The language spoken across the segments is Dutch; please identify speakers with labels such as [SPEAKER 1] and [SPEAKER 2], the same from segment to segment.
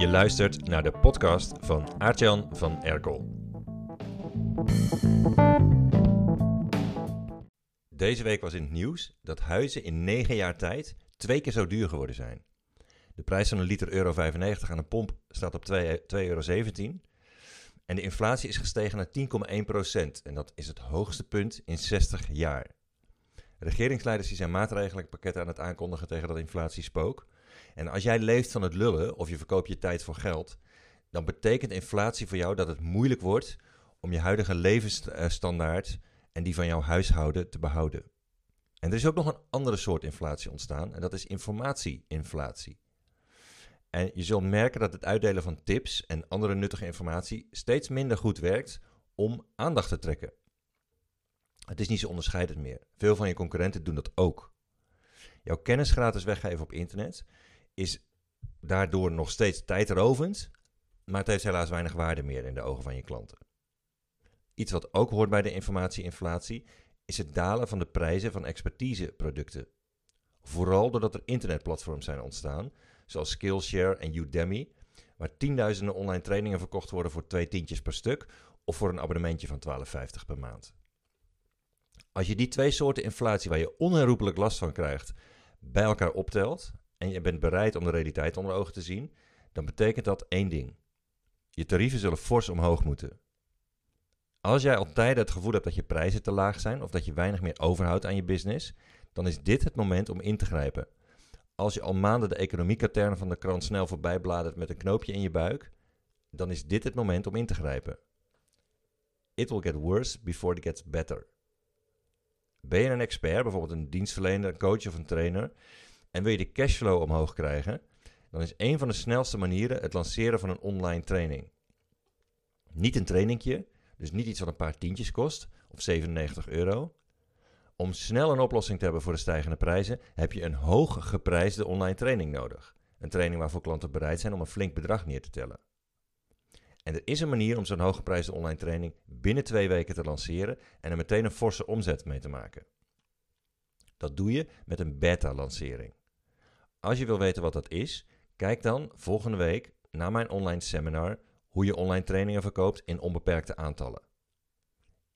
[SPEAKER 1] Je luistert naar de podcast van Aartjan van Erkel. Deze week was in het nieuws dat huizen in 9 jaar tijd twee keer zo duur geworden zijn. De prijs van een liter euro 95 aan de pomp staat op 2,17 euro. En de inflatie is gestegen naar 10,1% En dat is het hoogste punt in 60 jaar. Regeringsleiders die zijn maatregelenpakketten aan het aankondigen tegen dat inflatiespook. En als jij leeft van het lullen of je verkoopt je tijd voor geld, dan betekent inflatie voor jou dat het moeilijk wordt om je huidige levensstandaard en die van jouw huishouden te behouden. En er is ook nog een andere soort inflatie ontstaan en dat is informatieinflatie. En je zult merken dat het uitdelen van tips en andere nuttige informatie steeds minder goed werkt om aandacht te trekken. Het is niet zo onderscheidend meer. Veel van je concurrenten doen dat ook. Jouw kennis gratis weggeven op internet is daardoor nog steeds tijdrovend, maar het heeft helaas weinig waarde meer in de ogen van je klanten. Iets wat ook hoort bij de informatieinflatie is het dalen van de prijzen van expertiseproducten. Vooral doordat er internetplatforms zijn ontstaan, zoals Skillshare en Udemy, waar tienduizenden online trainingen verkocht worden voor twee tientjes per stuk of voor een abonnementje van 12,50 per maand. Als je die twee soorten inflatie waar je onherroepelijk last van krijgt, bij elkaar optelt en je bent bereid om de realiteit onder ogen te zien, dan betekent dat één ding. Je tarieven zullen fors omhoog moeten. Als jij altijd het gevoel hebt dat je prijzen te laag zijn of dat je weinig meer overhoudt aan je business, dan is dit het moment om in te grijpen. Als je al maanden de economiekatern van de krant snel voorbij bladert met een knoopje in je buik, dan is dit het moment om in te grijpen. It will get worse before it gets better. Ben je een expert, bijvoorbeeld een dienstverlener, een coach of een trainer, en wil je de cashflow omhoog krijgen, dan is een van de snelste manieren het lanceren van een online training. Niet een trainingje, dus niet iets wat een paar tientjes kost of 97 euro. Om snel een oplossing te hebben voor de stijgende prijzen, heb je een hoog geprijsde online training nodig. Een training waarvoor klanten bereid zijn om een flink bedrag neer te tellen. En er is een manier om zo'n hooggeprijsde online training binnen twee weken te lanceren en er meteen een forse omzet mee te maken. Dat doe je met een beta-lancering. Als je wil weten wat dat is, kijk dan volgende week naar mijn online seminar hoe je online trainingen verkoopt in onbeperkte aantallen.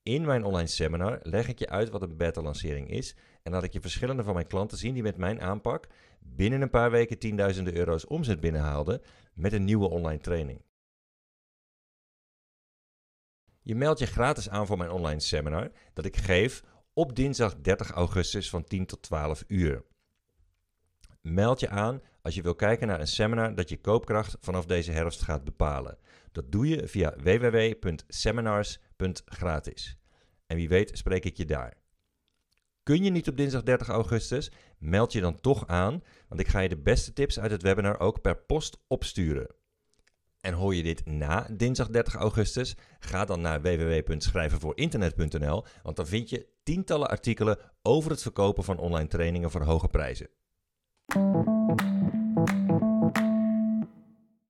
[SPEAKER 1] In mijn online seminar leg ik je uit wat een beta-lancering is en laat ik je verschillende van mijn klanten zien die met mijn aanpak binnen een paar weken tienduizenden euro's omzet binnenhaalden met een nieuwe online training. Je meldt je gratis aan voor mijn online seminar dat ik geef op dinsdag 30 augustus van 10 tot 12 uur. Meld je aan als je wil kijken naar een seminar dat je koopkracht vanaf deze herfst gaat bepalen. Dat doe je via www.seminars.gratis. En wie weet spreek ik je daar. Kun je niet op dinsdag 30 augustus? Meld je dan toch aan, want ik ga je de beste tips uit het webinar ook per post opsturen. En hoor je dit na dinsdag 30 augustus? Ga dan naar www.schrijvenvoorinternet.nl, want dan vind je tientallen artikelen over het verkopen van online trainingen voor hoge prijzen. うん。